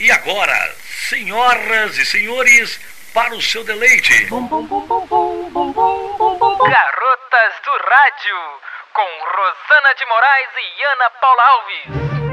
E agora, senhoras e senhores, para o seu deleite. Garotas do Rádio, com Rosana de Moraes e Ana Paula Alves.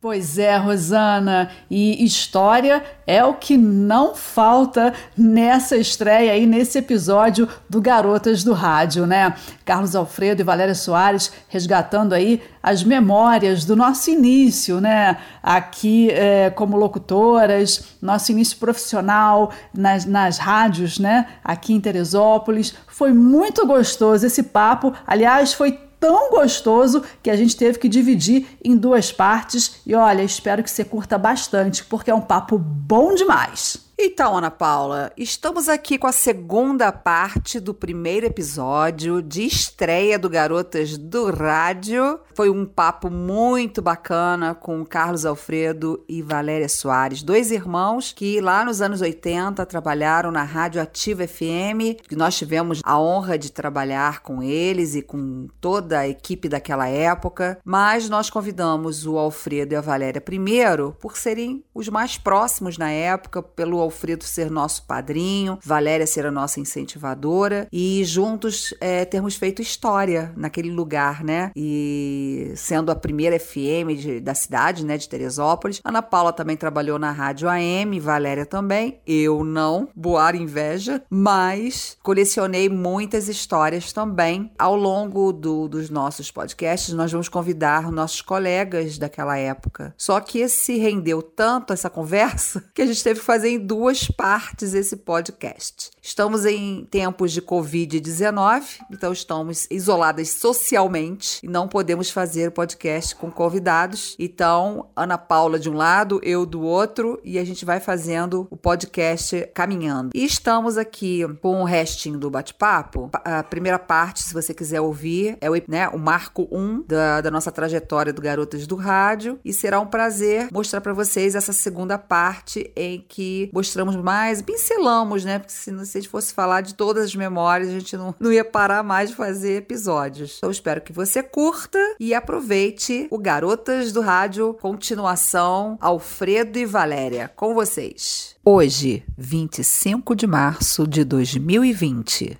Pois é, Rosana, e história é o que não falta nessa estreia aí, nesse episódio do Garotas do Rádio, né? Carlos Alfredo e Valéria Soares resgatando aí as memórias do nosso início, né? Aqui é, como locutoras, nosso início profissional nas, nas rádios, né? Aqui em Teresópolis. Foi muito gostoso esse papo. Aliás, foi tão gostoso que a gente teve que dividir em duas partes. E olha, espero que você curta bastante, porque é um papo bom demais. Então, Ana Paula, estamos aqui com a segunda parte do primeiro episódio de estreia do Garotas do Rádio. Foi um papo muito bacana com Carlos Alfredo e Valéria Soares, dois irmãos que lá nos anos 80 trabalharam na Rádio Ativa FM, que nós tivemos a honra de trabalhar com eles e com toda a equipe daquela época, mas nós convidamos o Alfredo e a Valéria primeiro por serem os mais próximos na época, pelo Alfredo ser nosso padrinho, Valéria ser a nossa incentivadora e juntos é, termos feito história naquele lugar, né? E sendo a primeira FM de, da cidade, né, de Teresópolis. Ana Paula também trabalhou na Rádio AM, Valéria também. Eu não, boar inveja, mas colecionei muitas histórias também. Ao longo do, dos nossos podcasts, nós vamos convidar nossos colegas daquela época. Só que esse rendeu tanto essa conversa que a gente teve que fazer em duas partes esse podcast. Estamos em tempos de Covid-19, então estamos isoladas socialmente e não podemos fazer podcast com convidados. Então, Ana Paula de um lado, eu do outro, e a gente vai fazendo o podcast caminhando. E estamos aqui com o restinho do bate-papo. A primeira parte, se você quiser ouvir, é o, né, o marco 1 um da, da nossa trajetória do Garotas do Rádio. E será um prazer mostrar para vocês essa segunda parte em que mostramos mais, pincelamos, né? Porque se, se a gente fosse falar de todas as memórias, a gente não, não ia parar mais de fazer episódios. Então espero que você curta e aproveite o Garotas do Rádio, continuação Alfredo e Valéria, com vocês. Hoje, 25 de março de 2020.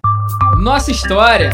Nossa história!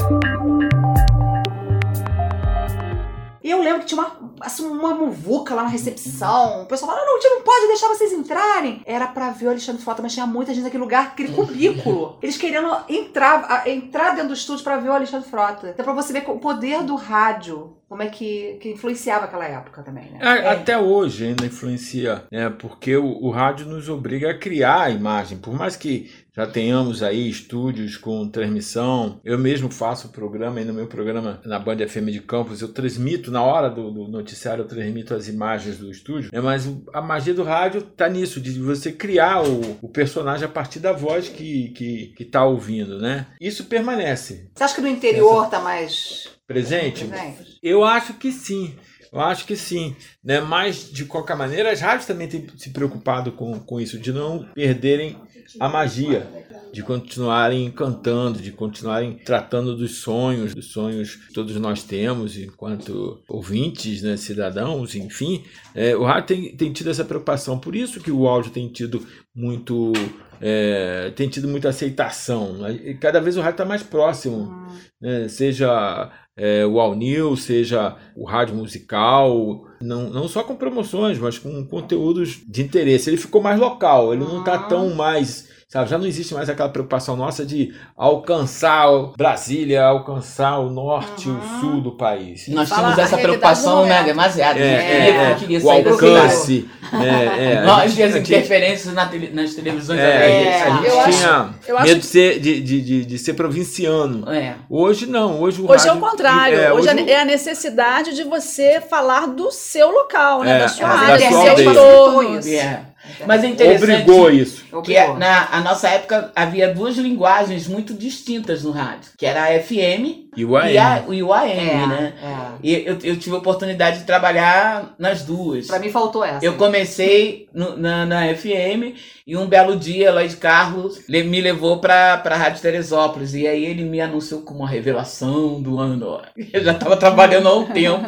E eu lembro que tinha uma, assim, uma muvuca lá na recepção. O pessoal falava, não, a gente não pode deixar vocês entrarem. Era pra ver o Alexandre Frota, mas tinha muita gente naquele lugar, aquele cubículo. Eles querendo entrar, entrar dentro do estúdio pra ver o Alexandre Frota. Então pra você ver o poder do rádio como é que, que influenciava aquela época também, né? É, até hoje ainda influencia, né? Porque o, o, rádio nos obriga a criar a imagem. Por mais que já tenhamos aí estúdios com transmissão, eu mesmo faço o programa, aí no meu programa na Band FM de Campos, eu transmito, na hora do, do noticiário, eu transmito as imagens do estúdio, né? mas a magia do rádio tá nisso, de você criar o, o personagem a partir da voz que, que, que tá ouvindo, né? Isso permanece. Você acha que no interior Essa... tá mais presente? Eu acho que sim. Eu acho que sim. Né? Mas, de qualquer maneira, as rádios também têm se preocupado com, com isso, de não perderem a magia, de continuarem cantando, de continuarem tratando dos sonhos, dos sonhos que todos nós temos enquanto ouvintes, né, cidadãos, enfim. É, o rádio tem, tem tido essa preocupação. Por isso que o áudio tem tido muito. É, tem tido muita aceitação. Né? Cada vez o rádio está mais próximo, né? seja é, o All News, seja o rádio musical, não, não só com promoções, mas com conteúdos de interesse. Ele ficou mais local, ele não está tão mais Sabe? Já não existe mais aquela preocupação nossa de alcançar Brasília, alcançar o norte e uhum. o sul do país. Nós tínhamos essa preocupação né, demasiado. É, é, é, queria o alcance. É, é, Nós tínhamos interferências na tele, nas televisões. É, a gente, gente tinha acho, medo de, ser, de, de, de, ser provinciano. É. Hoje não. Hoje, o hoje rádio, é o contrário. É, hoje, hoje é a necessidade de você falar do seu local, né, da sua área, do seu entorno. É. Mas é interessante. Obrigou isso. Que é, na a nossa época havia duas linguagens muito distintas no rádio, que era a FM e o AM, e, a, e o AM é, né? E eu, eu tive a oportunidade de trabalhar nas duas. Pra mim faltou essa. Eu comecei no- na, na FM e um belo dia, Lloyd Carlos me levou pra, pra Rádio Teresópolis. E aí ele me anunciou como a revelação do ano. Eu já estava trabalhando há um tempo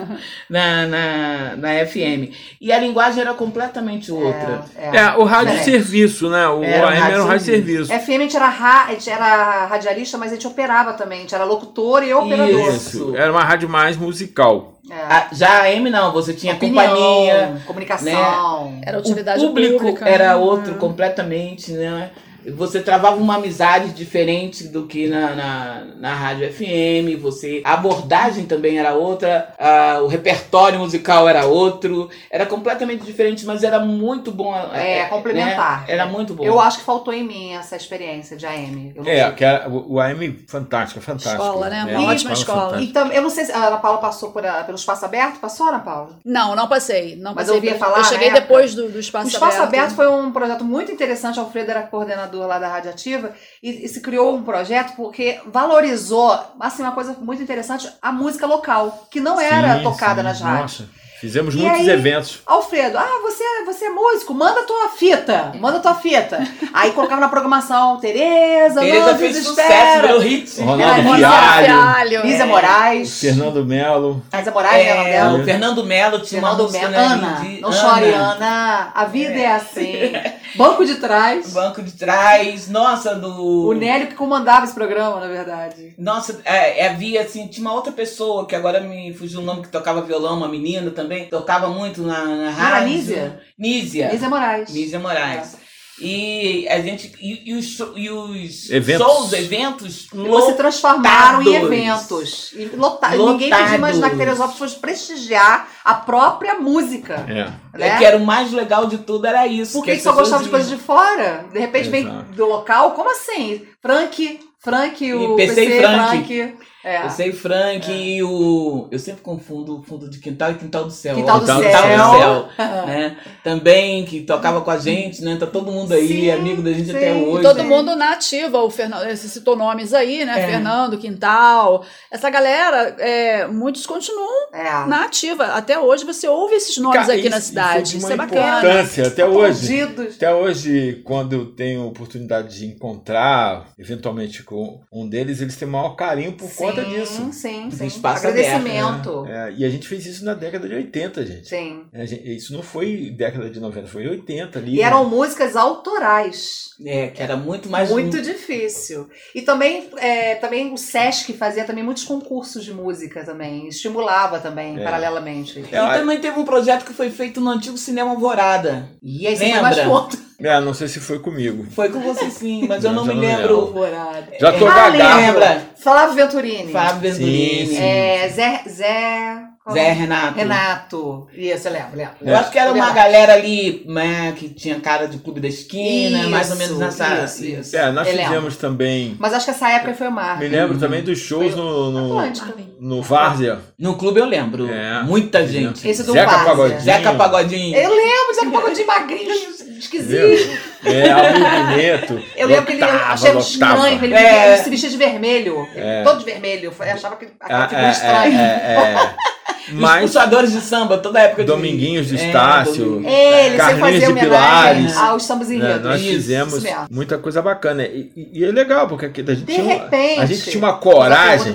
na, na, na FM. E a linguagem era completamente outra. É, é. É, o rádio serviço, né? O Era um AM era um rádio serviço. FM a gente era, ra- a gente era radialista, mas a gente operava também. A gente era locutor e operador. Isso. Era uma rádio mais musical. É. A- já a AM não, você tinha Opinião, companhia. comunicação. Era O utilidade público pública. era né? outro completamente, né? Você travava uma amizade diferente do que na, na, na rádio FM, você, a abordagem também era outra, ah, o repertório musical era outro, era completamente diferente, mas era muito bom. É, complementar. né? Era muito bom. Eu acho que faltou em mim essa experiência de AM. Eu não É, que era, o o AM fantástico, fantástico. Escola, né? É, Uma ótima escola. Então, eu não sei se a Ana Paula passou por a- pelo espaço aberto. Passou, Ana Paula? Não, não passei. Não Mas passei eu ouvia pelo- falar Eu cheguei época. depois do, do espaço, o Espaço aberto. Aberto foi um projeto muito interessante. Alfredo era coordenador lá da Rádio Ativa e, e se criou um projeto porque valorizou, assim, uma coisa muito interessante, a música local, que não era Sim, tocada sim. nas rádios. Nossa, fizemos E muitos aí- eventos. Alfredo, ah, você, você é músico, manda tua fita, manda tua fita. Aí colocava na programação Tereza, Tereza não fez sucesso, virou hit. Ronaldo Fialho, Fialho. Lízia Moraes. Fernando Melo. Lízia Moraes, É, Fernando Melo tinha uma Fernando Melo. né, Ana, não Ana. chore, Ana. A vida é, assim. Banco de trás. Banco de trás, nossa, do... O Nélio que comandava esse programa, na verdade. Nossa, é, havia assim, tinha uma outra pessoa que agora me fugiu o nome, que tocava violão, uma menina também, tocava muito na, na era rádio. Nízia? Nízia. Lízia Moraes. Nízia Moraes. E a gente. E, e os, e os Eventos. shows, eventos. Você transformaram em lotados. eventos. E lota... Ninguém podia Lotados. imaginar que Teresópolis fosse prestigiar a própria música. É. Né? É que era o mais legal de tudo, era isso. Por que, as que só gostava de coisas de fora? De repente vem Exato. do local? Como assim? Frank, Frank, o PC e Frank. Frank. É. Eu sei Frank e o. Eu sempre confundo o fundo de quintal e quintal do céu. Quintal do Quintal Céu. do céu. né? Também, que tocava com a gente, né? Tá todo mundo aí, Sim, amigo da gente sim. até E hoje. Todo mundo na ativa, o Fernando, você citou nomes aí, né? É. Fernando, Quintal. Essa galera, é, muitos continuam É. na ativa. Até hoje você ouve esses nomes Cara, aqui na isso- cidade. Isso, Isso, é de uma bacana. importância até hoje. Aplaudidos. Até hoje, quando eu tenho oportunidade de encontrar, eventualmente com um deles, eles têm o maior carinho por conta Sim, disso. Sim, sim. espaço Agradecimento. É, e a gente fez isso na década de 80, gente. Sim. É, gente, Isso não foi década de 90, foi 80 ali. E eram músicas autorais. É, que era muito mais. muito difícil. E também, é, também o Sesc fazia também muitos concursos de música também. Estimulava também, É. paralelamente. E também teve um projeto que foi feito no antigo Cinema Alvorada. E aí você foi Lembra? mais ponto. É, não sei se foi comigo. Foi com você sim, mas eu Não, não me não lembro. Alvorada. Já tô Ah, gagado. Lembra? Flávio Venturini. Fábio Venturini. Sim, sim. É, Zé. Zé. Zé Renato. Renato. Isso, eu lembro, lembro. Eu acho que era uma galera ali, né, que tinha cara de clube da esquina, Isso, mais ou menos nessa. isso, isso. É, nós Eu lembro. fizemos também. Mas acho que essa época foi o Marco. Me lembro também dos shows no, no, Atlântica. no Várzea. No clube eu lembro. É. Muita gente. Esse do Zeca Várzea. Pagodinho. Zeca Pagodinho. Eu lembro, Zé Pagodinho magrinho, esquisito. É, Almir Neto. Eu lembro que ele lotava. estranho, que ele, É. ele se vestia de vermelho. Todo de vermelho. Eu achava que aquela Ah, figura é, estranha. é, é, é. Os Mas pulsadores de samba, toda a época de. Dominguinhos de É, Estácio. É, ele sempre Carlinhos fazia de homenagem Pilares. aos sambas né, enredos. nós Isso, fizemos isso muita coisa bacana. E, e- e é legal, porque aqui a gente, De tinha, uma, repente. a gente tinha uma fazer coragem.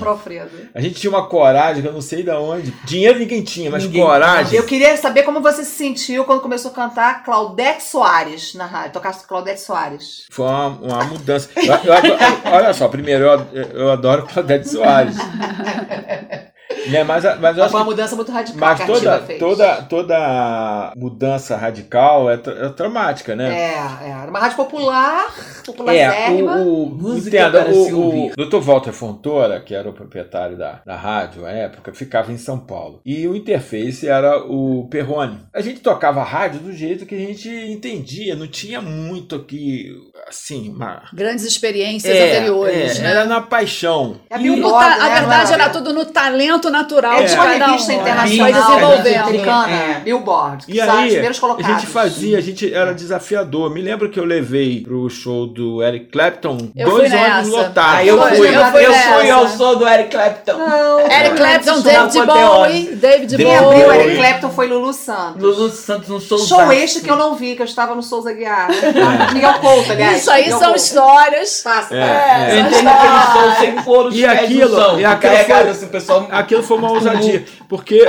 A gente tinha uma coragem que eu não sei de onde. Dinheiro ninguém tinha, mas Ninguém. coragem. Eu queria saber como você se sentiu quando começou a cantar Claudete Soares na rádio. Tocasse Claudete Soares. Foi uma, uma mudança. Eu- eu adoro- olha só, primeiro, eu, eu adoro Claudete Soares. né, mas, mas eu acho uma que mudança muito radical Mas que a toda, fez. toda, toda mudança radical é, tra- é traumática, né? É, é. Era uma rádio popular, É, popularzérrima. o, o, Música entenda, o, o Dr. Walter Fontoura, que era o proprietário da, da rádio à época, ficava em São Paulo. E o interface era o Perrone. A gente tocava rádio do jeito que a gente entendia, não tinha muito aqui, assim, uma... Grandes experiências É, anteriores, é, né? Era na paixão. É a E- No ta- né, a verdade era tudo no talento natural É de uma cada revista um. né? internacional desenvolvendo. americana, É. Billboard, que E os aí, a gente fazia, a gente era desafiador. Me lembro que eu levei pro show do Eric Clapton Eu dois fui ônibus lotados. Aí eu fui, eu eu fui fui, nessa. ao show do Eric Clapton. Não, Eric Clapton, David. Bowie, David Quem Bowie. abriu o Eric Clapton foi Lulu Santos. Lulu Santos no show. Show este que eu não vi, que eu estava no Souza Guiar. É. Miguel Couto, aliás. Isso aí Miguel são Couto. histórias. Passa. É, Eu é. entrei naquele show sem pôr os E aquilo- e aquilo foi- assim, o pessoal... Aquilo foi uma ousadia. Porque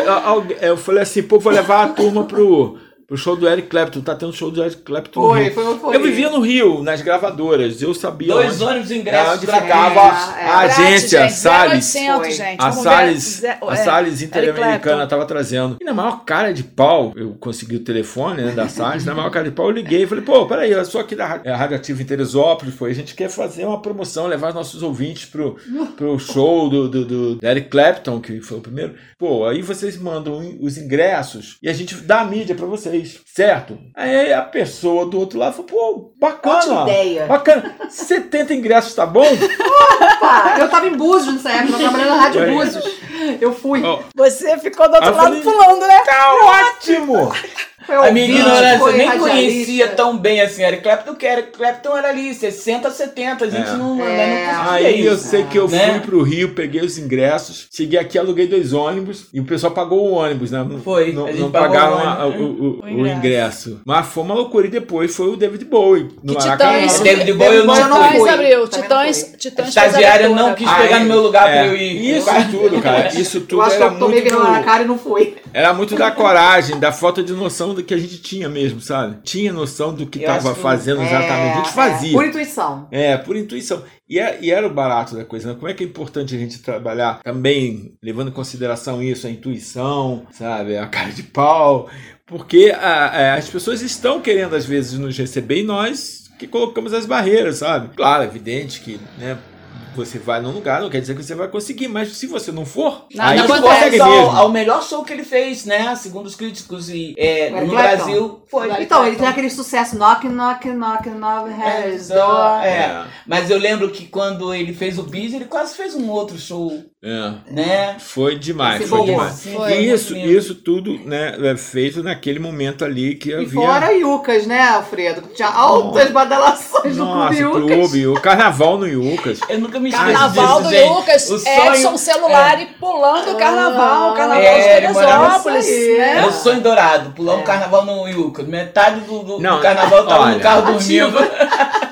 eu falei assim, pô, vou levar a turma pro, pro show do Eric Clapton. Tá tendo show do Eric Clapton no Foi, Rio. foi, foi. Eu vivia no Rio, nas gravadoras. Eu sabia Dois onde, ônibus ingressos onde ficava. É, é. a agência, gente, Salles. 0800, Foi. gente. A Vamos Salles, ver. A é, Salles Eric Interamericana Clapton. tava trazendo. E na maior cara de pau, eu consegui o telefone né, da Salles, na maior cara de pau eu liguei e falei, pô, peraí, eu sou aqui da Ra- é, Radioativa em Teresópolis, pô, a gente quer fazer uma promoção, levar os nossos ouvintes pro, pro show do, do, do Eric Clapton, que foi o primeiro. Pô, aí vocês mandam os ingressos e a gente dá a mídia pra vocês, certo? Aí a pessoa do outro lado falou, pô, bacana. Ótima ideia. Bacana. 70 ingressos tá bom? Opa, eu tava em Búzios nessa época, eu tava trabalhando na Rádio É. Búzios. Eu fui. Ó, Você ficou do outro lado falei, pulando, né? tá ótimo! Foi A minha ouvinte, ignorância, foi eu nem radialista. conhecia tão bem assim Eric Clapton, que Eric Clapton era ali 60, 70, a gente É. não, É. não conseguia Aí eu isso. sei que eu né? fui pro Rio, peguei os ingressos, cheguei aqui, aluguei dois ônibus e o pessoal pagou o ônibus, né? Não- Foi, Não, a gente não pagou pagaram o a- o, o- o O ingresso. ingresso. Mas foi uma loucura. E depois foi o David Bowie no Que Maracanã. Titãs. O David Bowie eu não Eu não fui. Titãs fui. abriu. Titãs, não Titãs estagiária fez a não quis pegar no meu lugar pra É, eu ir. Isso tudo, cara. Isso tudo Eu acho que era eu tomei vergonha na cara e não fui. Era muito da coragem, da falta de noção do que a gente tinha mesmo, sabe? Tinha noção do que estava fazendo exatamente. a gente É, fazia. Por intuição. É, por intuição. E, é- e era o barato da coisa, né? Como é que é importante a gente trabalhar também, levando em consideração isso, a intuição, sabe? A cara de pau. Porque a- a- as pessoas estão querendo, às vezes, nos receber e nós que colocamos as barreiras, sabe? Claro, é evidente que, né? Você vai num lugar, não quer dizer que você vai conseguir, mas se você não for, Nada aí Não você consegue foi mesmo. ao, ao melhor show que ele fez, né? Segundo os críticos e é, no Clapton. Brasil foi. Então, ele tem aquele sucesso Knock, Knock, Knock, Knock, É, Has Door. é. Mas eu lembro que quando ele fez o Bis, ele quase fez um outro show, É. né? Foi demais, foi bom. demais. Sim, Foi. E isso, isso tudo né, é feito naquele momento ali que E havia. fora Yucas, né, Alfredo? Tinha altas badalações no Nossa, Clube Yucas. clube, o carnaval no Yucas. Eu nunca me esqueço Carnaval disso, do. Lucas, O Edson celular e pulando o carnaval, o carnaval É, de Teresópolis, aí. né? O sonho dourado, pular um carnaval no Yucas. Metade do, do, Não, do carnaval tava olha, no carro dormindo.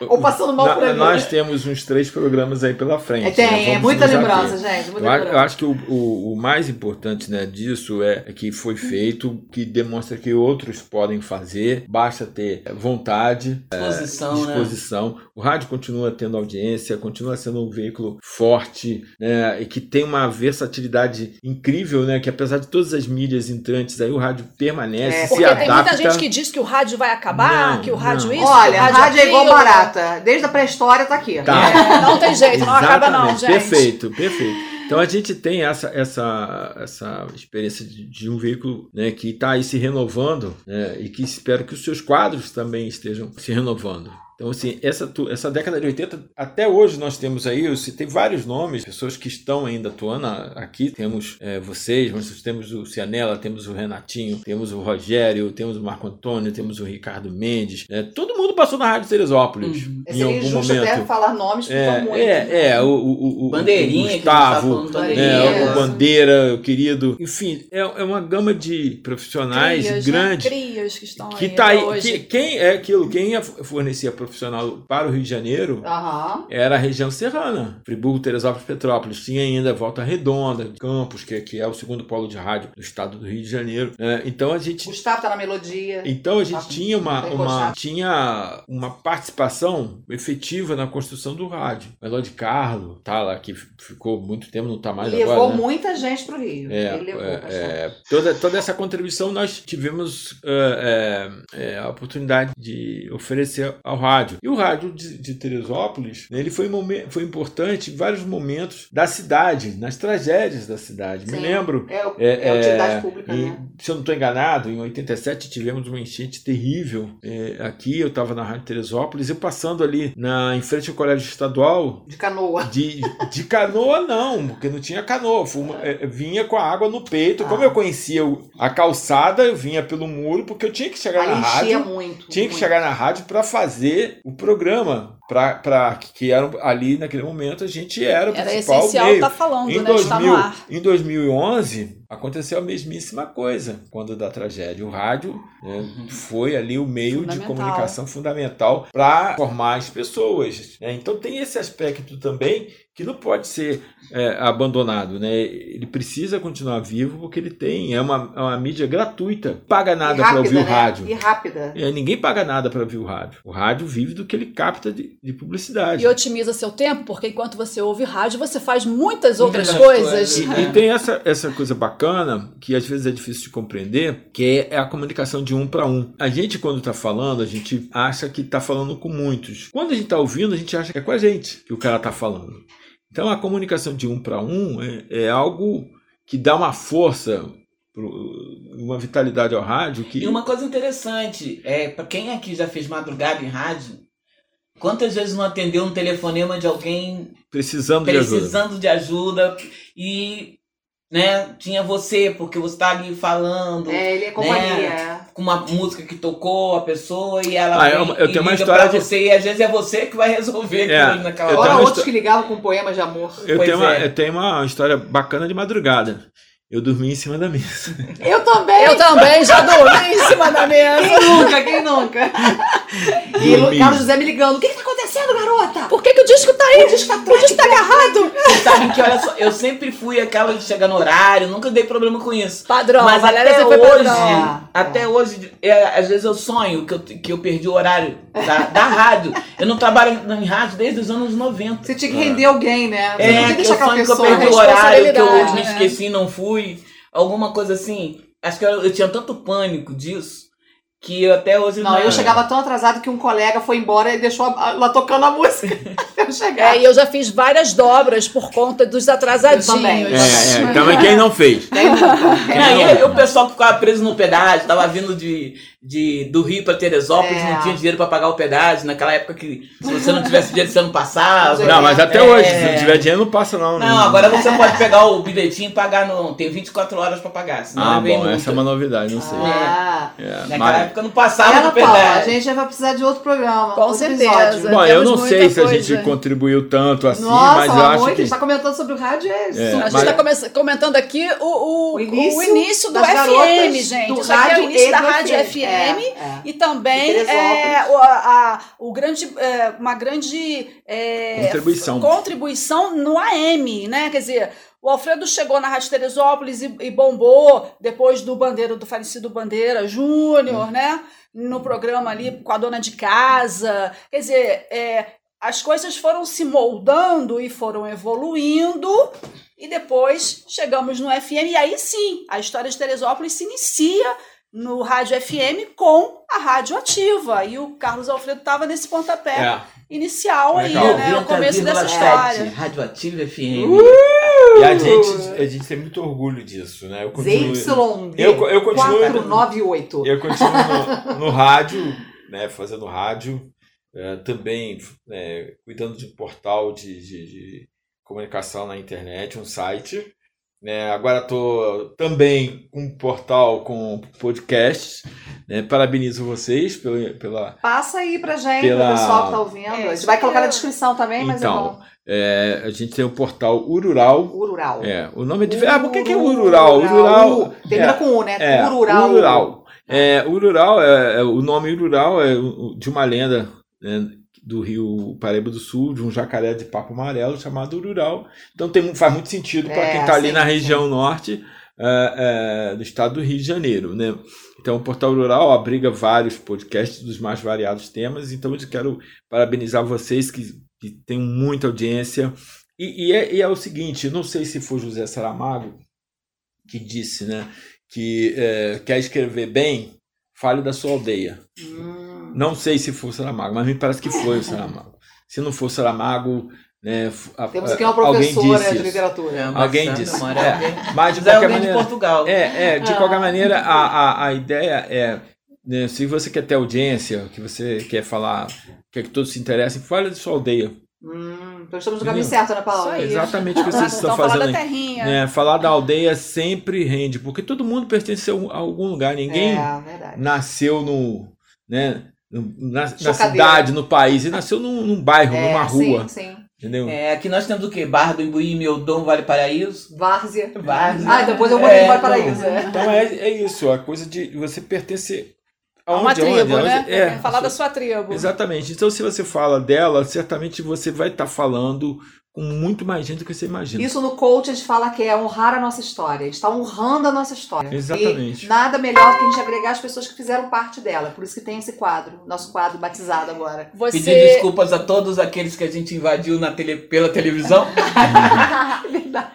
Ou passando mal por ali. nós temos uns três programas aí pela frente. É, tem, né? é muita lembrança, gente. Muita Eu, acho- eu acho que o, o, o mais importante né, disso é, é que foi feito, que demonstra que outros podem fazer, basta ter vontade, Disposição, né? disposição. O rádio continua tendo audiência, continua sendo um veículo forte né, e que tem uma versatilidade incrível, né? Que apesar de todas as mídias entrantes, aí o rádio permanece, É, se Porque tem adapta. muita gente que diz que o rádio vai acabar, Não, que o rádio não. isso, que Olha, o rádio, rádio é igual barata. Desde a pré-história tá aqui. Tá. É, não tem jeito, não acaba não, gente. Perfeito, perfeito. Então a gente tem essa, essa, essa experiência de, de um veículo né, que está aí se renovando né, e que espero que os seus quadros também estejam se renovando. Então, assim, essa, essa década de 80, até hoje nós temos aí, eu citei vários nomes, pessoas que estão ainda atuando aqui. Temos é, vocês, mas temos o Cianella, temos o Renatinho, temos o Rogério, temos o Marco Antônio, temos o Ricardo Mendes. né? Todo mundo passou na Rádio Teresópolis Uhum. É em seria algum injusto momento. até falar nomes, porque são É, muitos. é, é, o, o, o, Bandeirinha, o tá Gustavo, falando, né, Bandeirinha. o Bandeira, o querido. Enfim, é, é uma gama de profissionais Crias, né? grande. Crias que estão Que aí tá aí. hoje. que- quem é aquilo? Quem ia fornecia profissional para o Rio de Janeiro Aham. era a região serrana. Friburgo, Teresópolis, Petrópolis. Tinha ainda Volta Redonda, Campos, que, que é o segundo polo de rádio do estado do Rio de Janeiro. né? então a gente Gustavo tá na melodia. então a gente Tá tinha uma, uma, tinha uma participação efetiva na construção do rádio. Melody Carlo, tá lá, que ficou muito tempo, não tá mais levou agora, né? muita gente pro Rio. É, Ele levou é, é, toda, toda essa contribuição nós tivemos é, é, é, a oportunidade de oferecer ao rádio. Rádio. E o rádio de, de Teresópolis, né, ele foi, foi importante em vários momentos da cidade, nas tragédias da cidade. Me Sim. lembro É, o- é, é utilidade é, pública, em- né? Se eu não estou enganado, em 87 tivemos uma enchente terrível é, aqui. Eu estava na Rádio Teresópolis, eu passando ali na, em frente ao Colégio Estadual. De canoa. De, de canoa, não, porque não tinha canoa. Fui uma- é, vinha com a água no peito. Como Ah. eu conhecia o- a calçada, eu vinha pelo muro, porque eu tinha que chegar Ali na rádio. muito. Tinha que muito. chegar na rádio para fazer o programa. Pra, que era ali naquele momento a gente era o Era principal essencial meio. estar falando, Em, né? Estar no 2000, ar. em 2011 aconteceu a mesmíssima coisa quando da tragédia. O rádio né, foi ali o meio de comunicação fundamental para formar as pessoas. né? Então tem esse aspecto também que não pode ser é, abandonado. Né? Ele precisa continuar vivo porque ele tem é uma, é uma mídia gratuita. Paga nada para ouvir o né? rádio. E rápida. É, ninguém paga nada para ouvir o rádio. O rádio vive do que ele capta de, de publicidade. E otimiza seu tempo, porque enquanto você ouve rádio, você faz muitas outras Muitas coisas. coisas. E, e tem essa, essa coisa bacana, que às vezes é difícil de compreender, que é a comunicação de um para um. A gente, quando está falando, a gente acha que está falando com muitos. Quando a gente está ouvindo, a gente acha que é com a gente que o cara está falando. Então a comunicação de um para um é, é algo que dá uma força, uma vitalidade ao rádio que. E uma coisa interessante, é, para quem aqui já fez madrugada em rádio, quantas vezes não atendeu um telefonema de alguém Precisando de ajuda. precisando de ajuda e né, tinha você, porque você tá ali falando É, ele é companhia. é. Com uma música que tocou a pessoa e ela Ah, vem eu- eu e tenho uma liga história pra de- você e às vezes é você que vai resolver É, naquela hora. uma outros que ligavam com poemas de amor. Eu Pois tenho, uma, é. eu tenho uma história bacana de madrugada. Eu dormi em cima da mesa. Eu também. Eu também já dormi em cima da mesa. Quem nunca, quem nunca? E o. Carlos José me ligando. O que, que tá acontecendo, garota? Por que, que o disco tá aí? O disco tá, o disco tá agarrado. Vocês sabem que, olha só, eu sempre fui aquela de chegar no horário, nunca dei problema com isso. Padrão. Mas até sempre hoje, foi padrão. até hoje, é, às vezes eu sonho que eu, que eu perdi o horário da, da rádio. Eu não trabalho em rádio desde os anos 90. Você tinha que render alguém, né? Você não É, podia que eu deixar sonho que eu perdi o horário, que eu me né? esqueci e não fui. Alguma coisa assim. Acho que eu, eu tinha tanto pânico disso que eu até hoje Não, eu chegava tão atrasado que um colega foi embora e deixou a- lá tocando a música. eu chegar. É, e eu já fiz várias dobras por conta dos atrasadinhos. Eu também. É, é. Também quem não fez? Quem nunca? Não, e aí o pessoal que ficava preso no pedágio, tava vindo de, de, do Rio pra Teresópolis, É. não tinha dinheiro pra pagar o pedágio. Naquela época que se você não tivesse dinheiro, você não passava. Não, mas até É. hoje, se não tiver dinheiro, não passa não. né? Não, agora você pode pegar o bilhetinho e pagar no. Tem 24 horas pra pagar. Senão Ah, vem bom, multa. essa é uma novidade, não sei. Ah. É, Naquela mas- época não passava no Paula, a pedágio. gente já vai precisar de outro programa. Com outro certeza. episódio. Bom, eu não sei se a coisa. gente contribuiu tanto assim, Nossa, mas eu acho que a gente tá comentando sobre o rádio é, É. A gente Mas- está comentando aqui o, o, O início o início do FM, gente. do é o rádio início e da do Rádio FM. FM. É, é. E também é, o, a, o grande, é, uma grande é, Contribuição. contribuição no AM, né? Quer dizer, o Alfredo chegou na Rádio Teresópolis e, e bombou depois do Bandeira, do falecido Bandeira Júnior, né? No programa ali com a dona de casa. Quer dizer, é, as coisas foram se moldando e foram evoluindo. E depois chegamos no FM, e aí sim, a história de Teresópolis se inicia no Rádio FM com a Rádio Ativa. E o Carlos Alfredo estava nesse pontapé É. inicial aí, Legal. né? O começo dessa 90,7, história. Radioativo FM. E a gente, a gente tem muito orgulho disso, né? Eu continuo, ZYD eu, eu continuo, 498. eu continuo no, no rádio, né? Fazendo rádio, eh, também né, cuidando de um portal de, de, de comunicação na internet, um site. Né? Agora estou também com um portal com podcasts. Né? Parabenizo vocês pela, pela Passa aí pra gente, Pela- o pessoal que tá ouvindo. É, a gente vai colocar na descrição também, mas Então, é bom. É, a gente tem o portal Urural. Urural. É, o nome é de. Ah, por que, que é Urural? Urural. Urural. Termina é, com U, né? é, Urural. Urural. É, Urural é, é- o nome Urural é de uma lenda né, do Rio Paraíba do Sul, de um jacaré de papo amarelo chamado Urural. Então tem, faz muito sentido para É, quem está ali sim, na sim. região norte é, é, do estado do Rio de Janeiro, né? Então o Portal Rural abriga vários podcasts dos mais variados temas. Então eu quero parabenizar vocês que, que têm muita audiência. E, e é, e é o seguinte, não sei se foi José Saramago que disse, né? Que é, quer escrever bem, fale da sua aldeia. Hum. Não sei se foi o Saramago, mas me parece que foi o Saramago. Se não for o Saramago, né, a- Temos a- aqui uma alguém professora disse de literatura. É, uma Alguém disse. É, alguém- mas de é qualquer alguém de maneira. Portugal. É, é, de qualquer maneira, a, a, a ideia é. né, se você quer ter audiência, que você quer falar, quer que todos se interessem, fale de sua aldeia. Hum, então estamos no caminho certo, né, Paula? Isso aí. Exatamente o que vocês estão Então, falar fazendo da aí. terrinha. né, falar da aldeia sempre rende, porque todo mundo pertence a um- algum lugar. Ninguém É, nasceu no, né, no- na, na cidade, no país, ele nasceu num, num bairro, É, numa rua. Sim, sim. Entendeu? É, aqui nós temos o quê? Barra do Imbuí, Meudon, Vale Paraíso. Várzea. Várzea. Ah, depois eu vou é, É, embora para isso. É. Então é, é isso, a coisa de você pertencer A uma aonde, tribo, aonde, né? aonde- é, falar da sua tribo. Exatamente. Então, se você fala dela, certamente você vai estar falando com muito mais gente do que você imagina. Isso no coach a gente fala que é honrar a nossa história. A gente está honrando a nossa história. Exatamente. E nada melhor do que a gente agregar as pessoas que fizeram parte dela. Por isso que tem esse quadro, nosso quadro batizado agora. Você... Pedir desculpas a todos aqueles que a gente invadiu na tele, pela televisão. Verdade.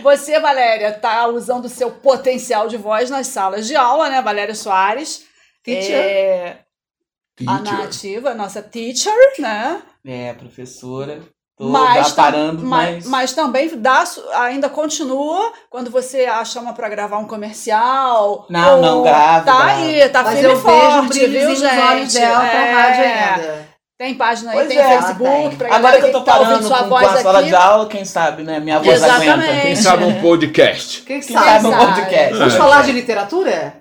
Você, Valéria, tá usando o seu potencial de voz nas salas de aula, né, Valéria Soares? Teacher. É, a Teacher. nativa, nossa teacher, né? É, professora. Mas, dá parando, tam- mas... mas, mas também dá, ainda continua quando você a chama pra gravar um comercial. Não, ou- não, grava, Tá grava. aí, tá Mas firme eu e vejo forte, viu, gente? olhos dela pra É. rádio ainda. Tem página aí, Pois tem é, Facebook, tem. Agora galera que eu tô tá parando sua com, com voz a sala aqui. de aula, quem sabe, né? Minha voz Exatamente. aguenta. Quem sabe um podcast. Quem Quem sabe? sabe um podcast. Vamos É. falar de literatura?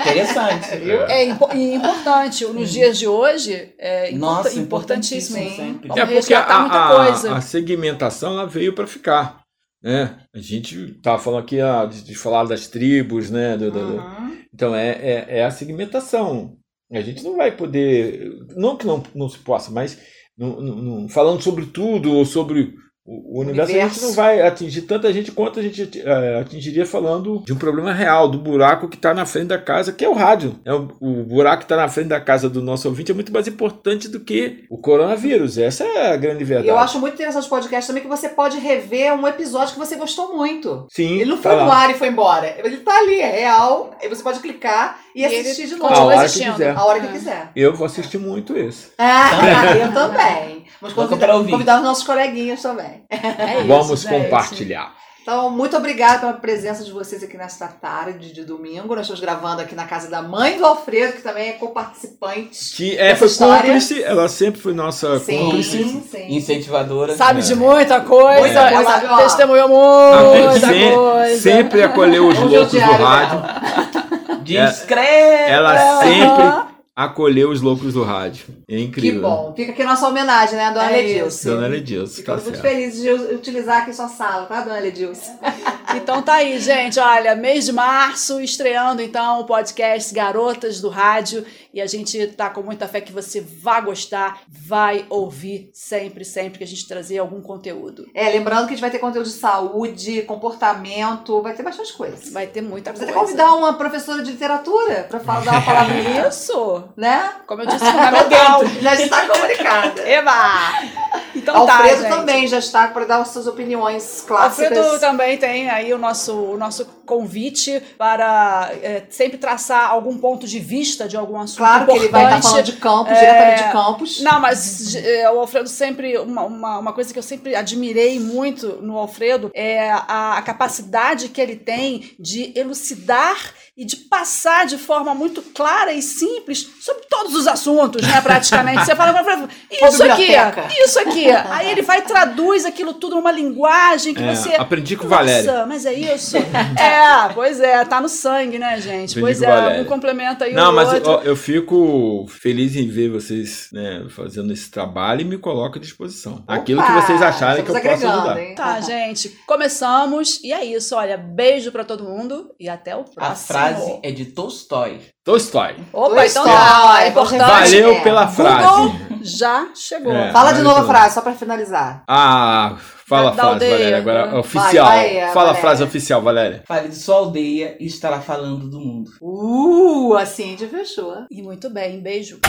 Interessante. Viu? É impo- e importante, nos dias de hoje, é import- Nossa, importantíssimo. importantíssimo. Vamos É porque a, muita a- coisa. a segmentação ela veio para ficar. Né? A gente tava falando aqui ah, de, de falar das tribos, né? do- do- do- Uhum. Então é, é, é a segmentação. A gente não vai poder. Não que não, não se possa, mas não- não- falando sobre tudo ou sobre o, o universo, a gente Universo. não vai atingir tanta gente quanto a gente eh, atingiria falando de um problema real, do buraco que está na frente da casa, que é o rádio. É o, o buraco que está na frente da casa do nosso ouvinte é muito mais importante do que o coronavírus. Essa é a grande E verdade. eu acho muito interessante o podcast também que você pode rever um episódio que você gostou muito. Sim, Ele não tá foi no lá. ar e foi embora. Ele tá ali, é real. Aí você pode clicar e, E assistir de A novo. continua hora que assistindo. quiser. A hora que É. quiser. Eu vou assistir muito esse. Ah, eu também. Vamos convidar, convidar os nossos coleguinhas também. É isso, Vamos gente. compartilhar. Então, muito obrigada pela presença de vocês aqui nesta tarde de domingo. Nós estamos gravando aqui na casa da mãe do Alfredo, que também é co-participante. Que é, foi história- cúmplice, ela sempre foi nossa cúmplice. Sim, sim. Incentivadora. Sabe É. de muita coisa, Muita ela coisa, ó. testemunhou muita coisa. sempre acolheu os loucos do rádio. Discreta. Ela sempre acolheu os loucos do rádio. É Que incrível. bom. Fica aqui a nossa homenagem, né, dona É Ledilce? Dona Ledilson, tá Ficamos muito certo. felizes de utilizar aqui sua sala, tá, dona Ledilce? Então tá aí, gente. Olha, mês de março, estreando então o podcast Garotas do Rádio. E a gente tá com muita fé que você vai gostar, vai ouvir sempre, sempre que a gente trazer algum conteúdo. É, lembrando que a gente vai ter conteúdo de saúde, comportamento, vai ter bastante coisa. Vai ter muita Precisa coisa. até convidar uma professora de literatura pra falar, dar uma palavrinha, Isso! né? Como eu disse, fundamental. Já está comunicada. Eba! Então tá, Alfredo gente. também já está para dar as suas opiniões clássicas. Alfredo também tem aí o nosso, o nosso convite para é, sempre traçar algum ponto de vista de algum assunto Claro que ele vai estar importante. falando de campos, É, diretamente de campos. Não, mas é, o Alfredo sempre. Uma, uma, uma coisa que eu sempre admirei muito no Alfredo é a, a capacidade que ele tem de elucidar e de passar de forma muito clara e simples sobre todos os assuntos, né? Praticamente. Você fala, Alfredo, isso aqui, biblioteca. isso aqui. Aí ele vai e traduz aquilo tudo numa linguagem que É, você. aprendi com o Nossa, Valério. mas é isso? é, pois é, tá no sangue, né, gente? Aprendi pois com é, um complementa aí Não, o mas outro. eu, eu fico feliz em ver vocês né, fazendo esse trabalho e me coloco à disposição. Aquilo que Opa, vocês acharem que eu posso ajudar. hein? Tá, gente, começamos. E é isso, olha, beijo pra todo mundo e até o próximo. A frase é de Tolstói. Tolstói. Opa, Toy então Story, tá, é importante. Valeu é. pela frase. Google já chegou. É. Fala de novo a frase, só para finalizar. Ah, fala a frase, aldeia, Valéria. Agora, né? oficial. Vai, vai, fala a frase oficial, Valéria. Fale de sua aldeia e estará falando do mundo. Uh, assim de fechou. E muito bem, beijo.